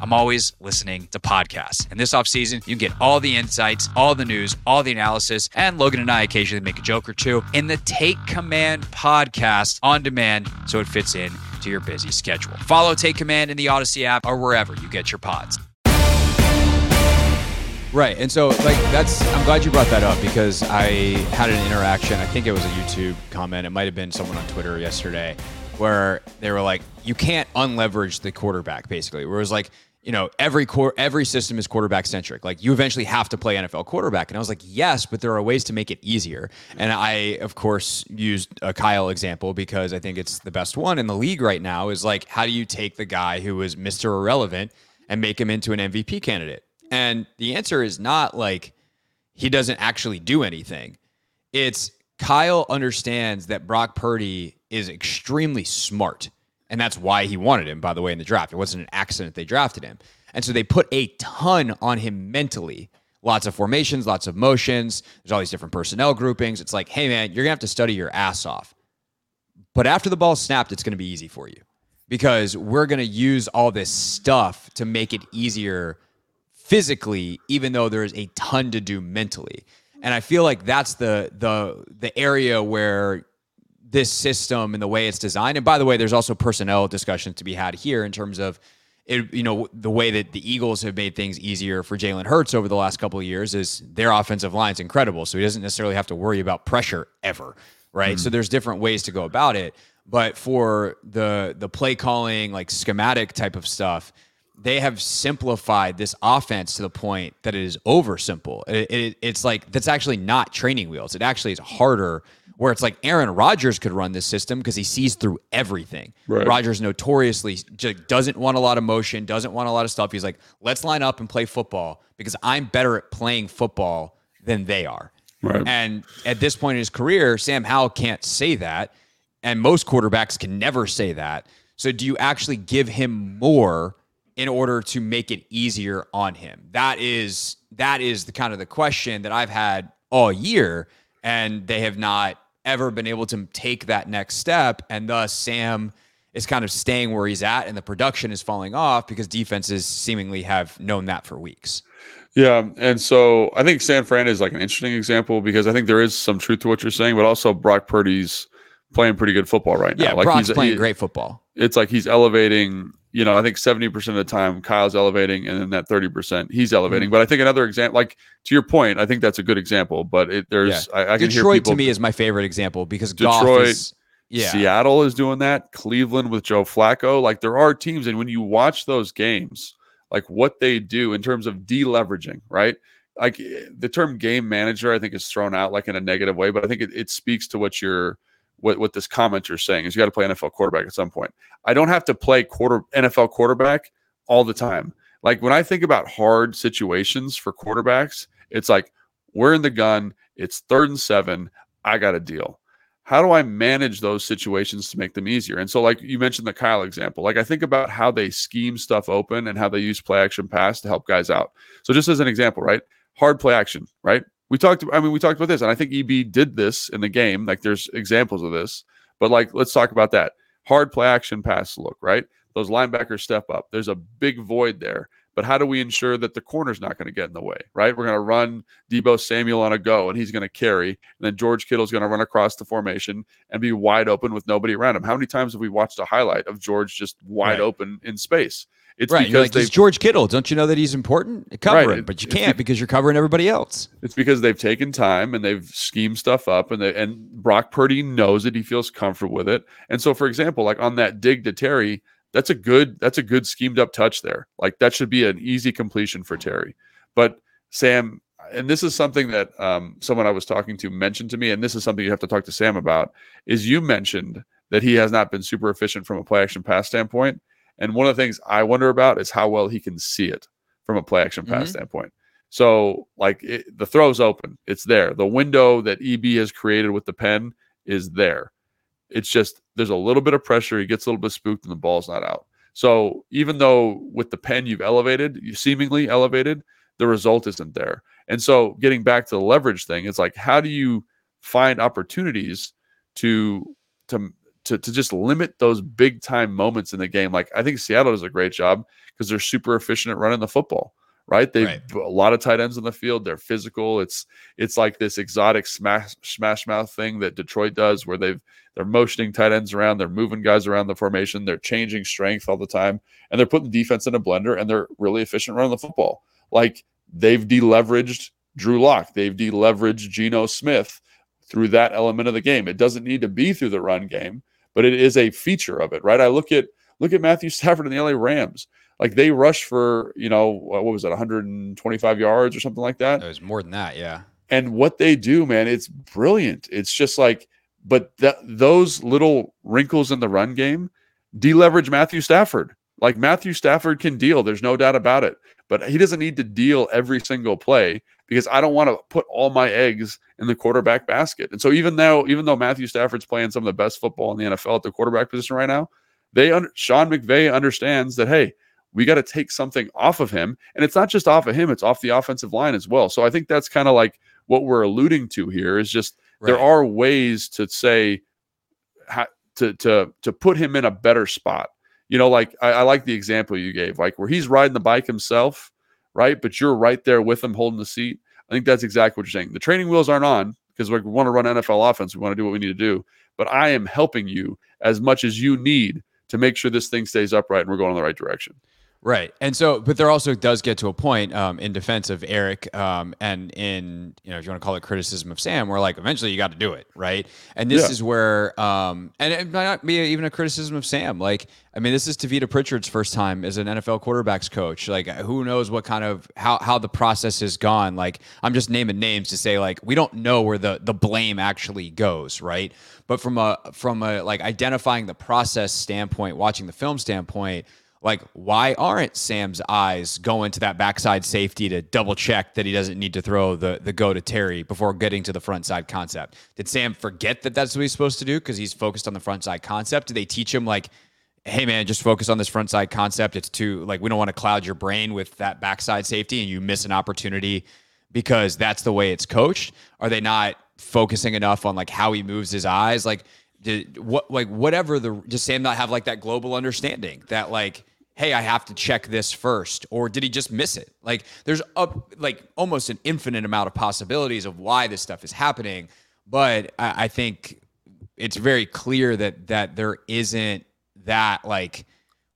I'm always listening to podcasts. And this offseason, you can get all the insights, all the news, all the analysis, and Logan and I occasionally make a joke or two in the Take Command podcast on demand so it fits in to your busy schedule. Follow Take Command in the Audacy app or wherever you get your pods. Right. And so like that's I'm glad you brought that up because I had an interaction. I think it was a YouTube comment. It might have been someone on Twitter yesterday where they were like, you can't unleverage the quarterback, basically. Where it was like, you know, every core, every system is quarterback centric. Like you eventually have to play NFL quarterback. And I was like, yes, but there are ways to make it easier. And I, of course, used a Kyle example because I think it's the best one in the league right now. Is like, how do you take the guy who is Mr. Irrelevant and make him into an MVP candidate? And the answer is not like he doesn't actually do anything. It's Kyle understands that Brock Purdy is extremely smart and that's why he wanted him, by the way, in the draft. It wasn't an accident they drafted him. And so they put a ton on him mentally. Lots of formations, lots of motions. There's all these different personnel groupings. It's like, hey, man, you're going to have to study your ass off. But after the ball snapped, it's going to be easy for you because we're going to use all this stuff to make it easier physically, even though there's a ton to do mentally. And I feel like that's the the the area where this system and the way it's designed. And by the way, there's also personnel discussions to be had here in terms of it, you know, the way that the Eagles have made things easier for Jalen Hurts over the last couple of years is their offensive line is incredible. So he doesn't necessarily have to worry about pressure ever. Right. Mm. So there's different ways to go about it. But for the the play calling, like schematic type of stuff, they have simplified this offense to the point that it is over simple. It, it, it's like that's actually not training wheels. It actually is harder where it's like Aaron Rodgers could run this system because he sees through everything. Right. Rodgers notoriously just doesn't want a lot of motion, doesn't want a lot of stuff. He's like, let's line up and play football because I'm better at playing football than they are. Right. And at this point in his career, Sam Howell can't say that. And most quarterbacks can never say that. So do you actually give him more in order to make it easier on him? That is that is the kind of the question that I've had all year. And they have not ever been able to take that next step. And thus, Sam is kind of staying where he's at, and the production is falling off because defenses seemingly have known that for weeks. Yeah, and so I think San Fran is like an interesting example because I think there is some truth to what you're saying, but also Brock Purdy's playing pretty good football right now. Yeah, like Brock's he's playing he, great football. It's like he's elevating you know, I think 70% of the time Kyle's elevating and then that 30% he's elevating. Mm-hmm. But I think another example, like to your point, I think that's a good example. But it, there's, yeah. I, I, can Detroit people, to me is my favorite example because Detroit, is, yeah. Seattle is doing that. Cleveland with Joe Flacco. Like there are teams. And when you watch those games, like what they do in terms of deleveraging, right? Like the term game manager, I think is thrown out like in a negative way, but I think it, it speaks to what you're, what, what this commenter is saying is you got to play NFL quarterback at some point. I don't have to play quarter NFL quarterback all the time. Like when I think about hard situations for quarterbacks, it's like we're in the gun, it's third and seven, I got a deal. How do I manage those situations to make them easier? And so, like you mentioned the Kyle example, like I think about how they scheme stuff open and how they use play action pass to help guys out. So, just as an example, right? Hard play action, right? We talked i mean we talked about this and i think eb did this in the game like there's examples of this but like let's talk about that hard play action pass look right those linebackers step up there's a big void there but how do we ensure that the corner's not going to get in the way, right? We're going to run Deebo Samuel on a go and he's going to carry. And then George Kittle's going to run across the formation and be wide open with nobody around him. How many times have we watched a highlight of George just wide Right. open in space? It's right. Because like, they George Kittle. Don't you know that he's important? Cover Right. him, but you can't because you're covering everybody else. It's because they've taken time and they've schemed stuff up, and they, and Brock Purdy knows it. He feels comfortable with it. And so, for example, like on that dig to Terry, that's a good that's a good schemed up touch there. Like that should be an easy completion for Terry. But Sam, and this is something that um, someone I was talking to mentioned to me, and this is something you have to talk to Sam about. Is you mentioned that he has not been super efficient from a play action pass standpoint, and one of the things I wonder about is how well he can see it from a play action pass Mhm. standpoint. So, like it, the throw's open, it's there. The window that EB has created with the pen is there. It's just there's a little bit of pressure. He gets a little bit spooked, and the ball's not out. So, even though with the pen you've elevated, you seemingly elevated, the result isn't there. And so, getting back to the leverage thing, it's like how do you find opportunities to to to, to just limit those big time moments in the game? Like I think Seattle does a great job because they're super efficient at running the football right? They Right. a lot of tight ends on the field. They're physical. It's it's like this exotic smash smash mouth thing that Detroit does, where they've they're motioning tight ends around, they're moving guys around the formation, they're changing strength all the time, and they're putting defense in a blender, and they're really efficient running the football. Like they've deleveraged Drew Lock, they've deleveraged Geno Smith through that element of the game. It doesn't need to be through the run game, but it is a feature of it, right? I look at look at Matthew Stafford and the LA Rams. Like they rush for, you know, what was it, 125 yards or something like that. It was more than that. Yeah. And what they do, man, it's brilliant. It's just like, but that those little wrinkles in the run game deleverage Matthew Stafford. Like Matthew Stafford can deal, there's no doubt about it. But he doesn't need to deal every single play because I don't want to put all my eggs in the quarterback basket. And so even though even though Matthew Stafford's playing some of the best football in the NFL at the quarterback position right now, they under, Sean McVay understands that hey, we got to take something off of him, and it's not just off of him; it's off the offensive line as well. So I think that's kind of like what we're alluding to here is just there are ways to say ha, to to to put him in a better spot. You know, like I, I like the example you gave, like where he's riding the bike himself, right? But you're right there with them holding the seat. I think that's exactly what you're saying. The training wheels aren't on because we want to run NFL offense. We want to do what we need to do. But I am helping you as much as you need to make sure this thing stays upright and we're going in the right direction. Right. And so, but there also does get to a point um, in defense of Eric um, and in, you know, if you want to call it criticism of Sam, where like eventually you got to do it. Right. And this Yeah. is where, um, and it might not be even a criticism of Sam. Like, I mean, this is Tavita Pritchard's first time as an NFL quarterbacks coach. Like, who knows what kind of, how, how the process has gone. Like, I'm just naming names to say, like, we don't know where the, the blame actually goes. Right. But from a, from a, like, identifying the process standpoint, watching the film standpoint, like why aren't Sam's eyes going to that backside safety to double check that he doesn't need to throw the the go to Terry before getting to the front side concept? Did Sam forget that that's what he's supposed to do because he's focused on the front side concept? Did they teach him like, hey man, just focus on this front side concept? It's too like we don't want to cloud your brain with that backside safety and you miss an opportunity because that's the way it's coached. Are they not focusing enough on like how he moves his eyes? Like did what like whatever the does Sam not have like that global understanding that like hey I have to check this first or did he just miss it? Like there's up like almost an infinite amount of possibilities of why this stuff is happening but I, I think it's very clear that that there isn't that like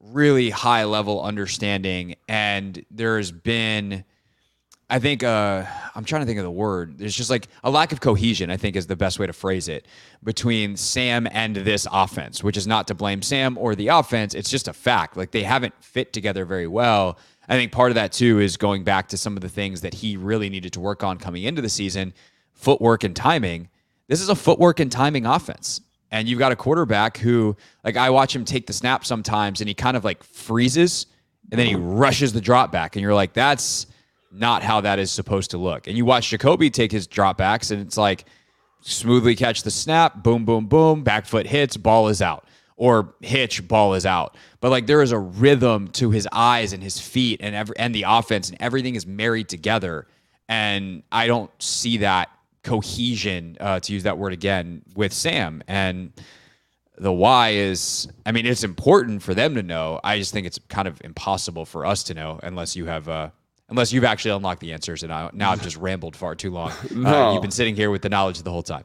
really high level understanding and there's been I think uh, I'm trying to think of the word. There's just like a lack of cohesion. I think is the best way to phrase it between Sam and this offense, which is not to blame Sam or the offense. It's just a fact. Like they haven't fit together very well. I think part of that too is going back to some of the things that he really needed to work on coming into the season, footwork and timing. This is a footwork and timing offense. And you've got a quarterback who, like, I watch him take the snap sometimes and he kind of like freezes and then he rushes the drop back. And you're like, that's not how that is supposed to look. And you watch Jacoby take his drop backs and it's like smoothly catch the snap, boom, boom, boom, back foot hits, ball is out. Or hitch, ball is out. But like there is a rhythm to his eyes and his feet and every and the offense and everything is married together. And I don't see that cohesion, uh, to use that word again, with Sam. And The why is, I mean, it's important for them to know. I just think it's kind of impossible for us to know unless you have, uh, unless you've actually unlocked the answers. And I, now I've just rambled far too long. Uh, you've been sitting here with the knowledge the whole time.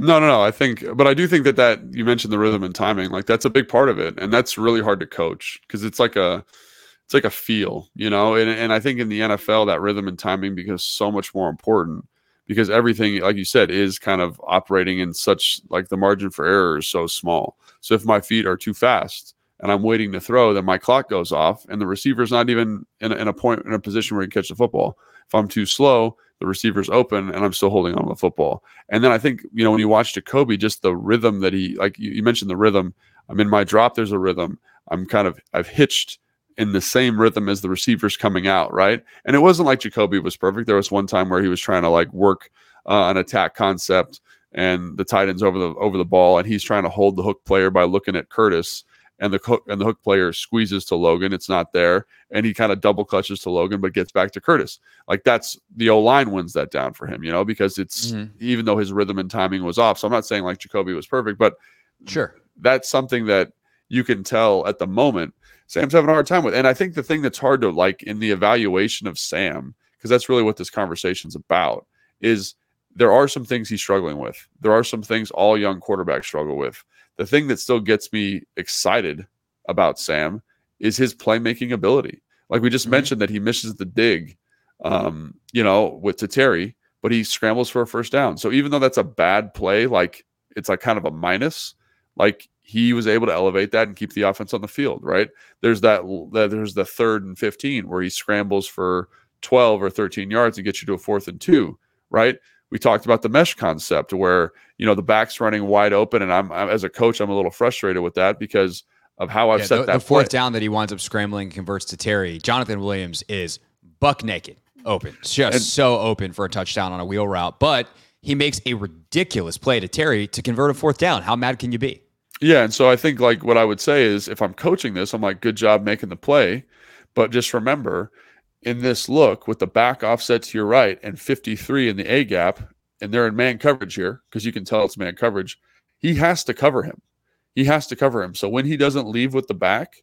No, no, no. I think, but I do think that that you mentioned the rhythm and timing, like that's a big part of it, and that's really hard to coach because it's like a, it's like a feel, you know. And and I think in the NFL that rhythm and timing becomes so much more important because everything, like you said, is kind of operating in such like the margin for error is so small. So if my feet are too fast and I'm waiting to throw, then my clock goes off, and the receiver's not even in a, in a point in a position where he can catch the football. If I'm too slow, the receiver's open, and I'm still holding on to the football. And then I think you know when you watch Jacoby, just the rhythm that he like you, you mentioned the rhythm. I'm in my drop. There's a rhythm. I'm kind of I've hitched in the same rhythm as the receivers coming out, right? And it wasn't like Jacoby was perfect. There was one time where he was trying to like work uh, an attack concept, and the tight ends over the over the ball, and he's trying to hold the hook player by looking at Curtis, and the hook and the hook player squeezes to Logan. It's not there, and he kind of double clutches to Logan, but gets back to Curtis. Like that's the O line wins that down for him, you know, because it's Mhm. even though his rhythm and timing was off. So I'm not saying like Jacoby was perfect, but Sure. that's something that you can tell at the moment Sam's having a hard time with. And I think the thing that's hard to like in the evaluation of Sam, because that's really what this conversation's about, is there are some things he's struggling with. There are some things all young quarterbacks struggle with. The thing that still gets me excited about Sam is his playmaking ability. Like we just Mhm. mentioned that he misses the dig, um, you know, with to Terry, but he scrambles for a first down. So even though that's a bad play, like it's like kind of a minus, like he was able to elevate that and keep the offense on the field, right? There's that, that there's the third and 15 where he scrambles for 12 or 13 yards and gets you to a fourth and two, right? We talked about the mesh concept where, you know, the back's running wide open. And I'm, I'm as a coach, I'm a little frustrated with that because of how I've Yeah, set the, that the fourth play. down that he winds up scrambling and converts to Terry. Jonathan Williams is buck naked, open, just And- so open for a touchdown on a wheel route. But he makes a ridiculous play to Terry to convert a fourth down. How mad can you be? Yeah, and so I think like what I would say is if I'm coaching this, I'm like, good job making the play. But just remember, in this look with the back offset to your right and 53 in the A gap, and they're in man coverage here, because you can tell it's man coverage, he has to cover him. He has to cover him. So when he doesn't leave with the back,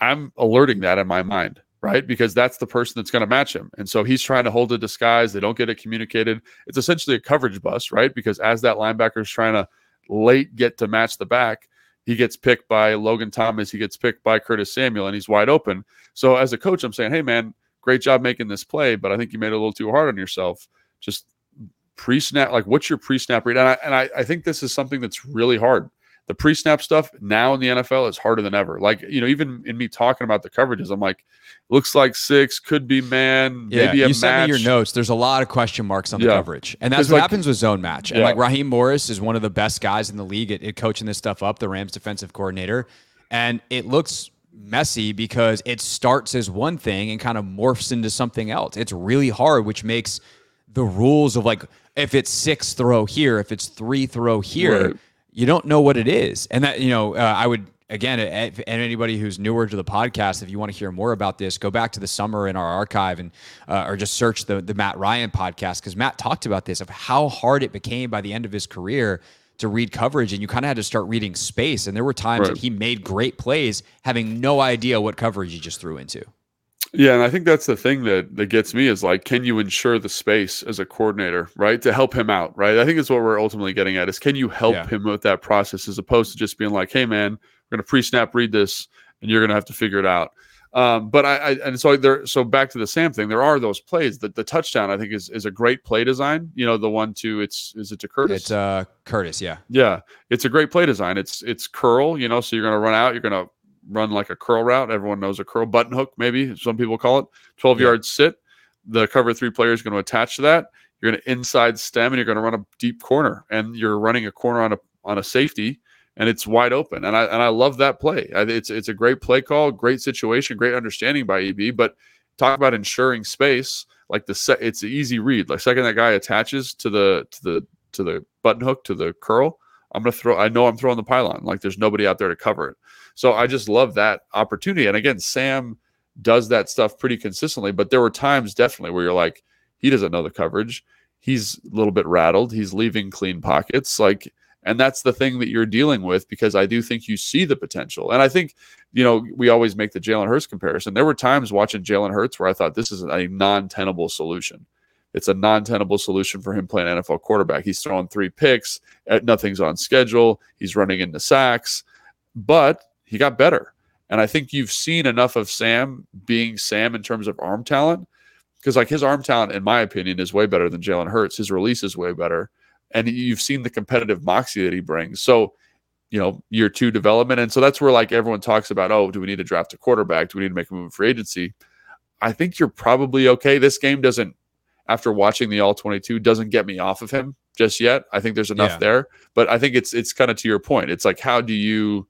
I'm alerting that in my mind, right? Because that's the person that's going to match him. And so he's trying to hold a disguise. They don't get it communicated. It's essentially a coverage bust, right? Because as that linebacker is trying to late get to match the back, he gets picked by Logan Thomas. He gets picked by Curtis Samuel, and he's wide open. So as a coach, I'm saying, hey man, great job making this play, but I think you made it a little too hard on yourself. Just pre-snap, like what's your pre-snap read? And I and I, I think this is something that's really hard. The pre-snap stuff now in the NFL is harder than ever. Like you know, even in me talking about the coverages, I'm like, looks like six, could be man, maybe a you sent me your notes. There's a lot of question marks on the Yeah. coverage, and that's what like- happens with zone match. And Yeah. like Raheem Morris is one of the best guys in the league at, at coaching this stuff up. The Rams defensive coordinator, and it looks messy because it starts as one thing and kind of morphs into something else. It's really hard, which makes the rules of like if it's six throw here, if it's three throw here, Right. you don't know what it is. And that, you know, uh, I would, again, a- and anybody who's newer to the podcast, if you want to hear more about this, go back to the summer in our archive and, uh, or just search the, the Matt Ryan podcast because Matt talked about this of how hard it became by the end of his career to read coverage and you kind of had to start reading space. And there were times Right. that he made great plays having no idea what coverage he just threw into. Yeah, and I think that's the thing that that gets me is like, can you ensure the space as a coordinator, right, to help him out, right? I think it's what we're ultimately getting at is can you help Yeah. him with that process as opposed to just being like, hey man, we're gonna pre-snap read this, and you're gonna have to figure it out. Um, but I, I and so there, so back to the Sam thing, there are those plays. that the touchdown I think is is a great play design. You know, the one to it's is it to Curtis? It's uh, Curtis, yeah. Yeah, it's a great play design. It's it's curl, you know, so you're going to run out, you're going to run like a curl route. Everyone knows a curl button hook, maybe some people call it. 12 Yeah. yards sit. The cover three player is going to attach to that. You're going to inside stem and you're going to run a deep corner and you're running a corner on a on a safety and it's wide open. And I and I love that play. It's it's a great play call, great situation, great understanding by EB. But talk about ensuring space. Like the set, it's an easy read. Like second that guy attaches to the to the to the button hook to the curl, I'm gonna throw. I know I'm throwing the pylon. Like there's nobody out there to cover it. So I just love that opportunity. And again, Sam does that stuff pretty consistently. But there were times definitely where you're like, he doesn't know the coverage. He's a little bit rattled. He's leaving clean pockets. Like and that's the thing that you're dealing with because I do think you see the potential. And I think, you know, we always make the Jalen Hurts comparison. There were times watching Jalen Hurts where I thought this is a non tenable solution. It's a non tenable solution for him playing NFL quarterback. He's throwing three picks, uh, nothing's on schedule. He's running into sacks, but he got better. And I think you've seen enough of Sam being Sam in terms of arm talent because, like, his arm talent, in my opinion, is way better than Jalen Hurts. His release is way better and you've seen the competitive moxie that he brings. So, you know, year two development. And so that's where like everyone talks about, oh, do we need to draft a quarterback? Do we need to make a move in free agency? I think you're probably okay. This game doesn't, after watching the all 22, doesn't get me off of him just yet. I think there's enough yeah. there. But I think it's it's kind of to your point. It's like how do you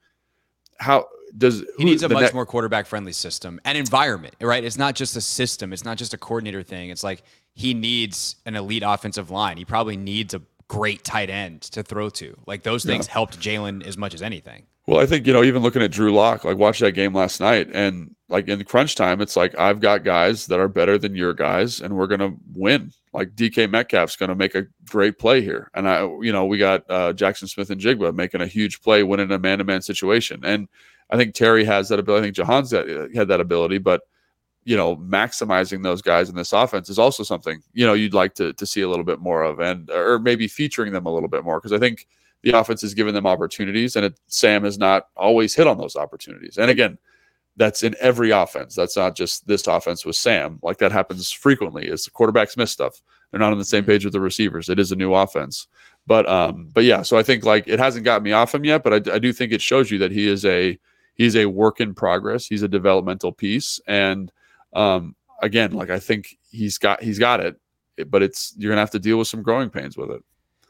how does he needs a much ne- more quarterback friendly system and environment, right? It's not just a system, it's not just a coordinator thing. It's like he needs an elite offensive line. He probably needs a great tight end to throw to. Like those things yeah. helped Jalen as much as anything. Well, I think, you know, even looking at Drew Lock, like watch that game last night and like in crunch time, it's like I've got guys that are better than your guys and we're gonna win. Like DK Metcalf's gonna make a great play here. And I you know, we got uh, Jaxon Smith-Njigba making a huge play, winning a man-to-man situation. And I think Terry has that ability. I think Jahan's had that ability, but you know, maximizing those guys in this offense is also something, you know, you'd like to, to see a little bit more of and, or maybe featuring them a little bit more. Cause I think the offense has given them opportunities and it, Sam has not always hit on those opportunities. And again, that's in every offense. That's not just this offense with Sam. Like that happens frequently as the quarterbacks miss stuff. They're not on the same page with the receivers. It is a new offense. But, um, but yeah, so I think like it hasn't got me off him yet, but I, I do think it shows you that he is a, he's a work in progress. He's a developmental piece. And, um, again, like I think he's got he's got it, but it's you're gonna have to deal with some growing pains with it.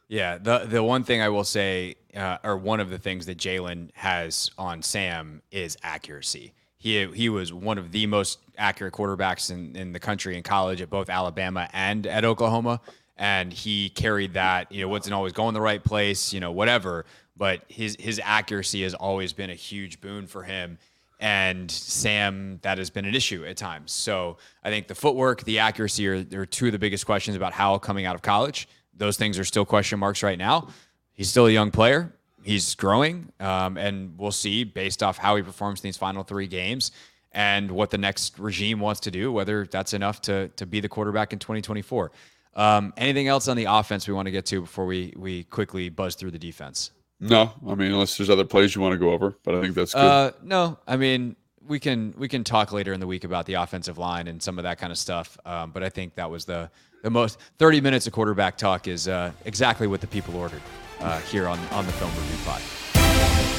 Yeah, the the one thing I will say, uh, or one of the things that Jalen has on Sam is accuracy. He he was one of the most accurate quarterbacks in, in the country in college at both Alabama and at Oklahoma, and he carried that. You know, wasn't always going the right place, you know, whatever. But his his accuracy has always been a huge boon for him and Sam, that has been an issue at times. So I think the footwork, the accuracy are, are two of the biggest questions about how coming out of college. Those things are still question marks right now. He's still a young player. He's growing, um, and we'll see based off how he performs in these final three games and what the next regime wants to do, whether that's enough to to be the quarterback in 2024. Um, anything else on the offense we want to get to before we we quickly buzz through the defense? No, I mean unless there's other plays you want to go over, but I think that's good. Uh, no, I mean we can we can talk later in the week about the offensive line and some of that kind of stuff. Um, but I think that was the the most 30 minutes of quarterback talk is uh, exactly what the people ordered uh, here on on the film review pod.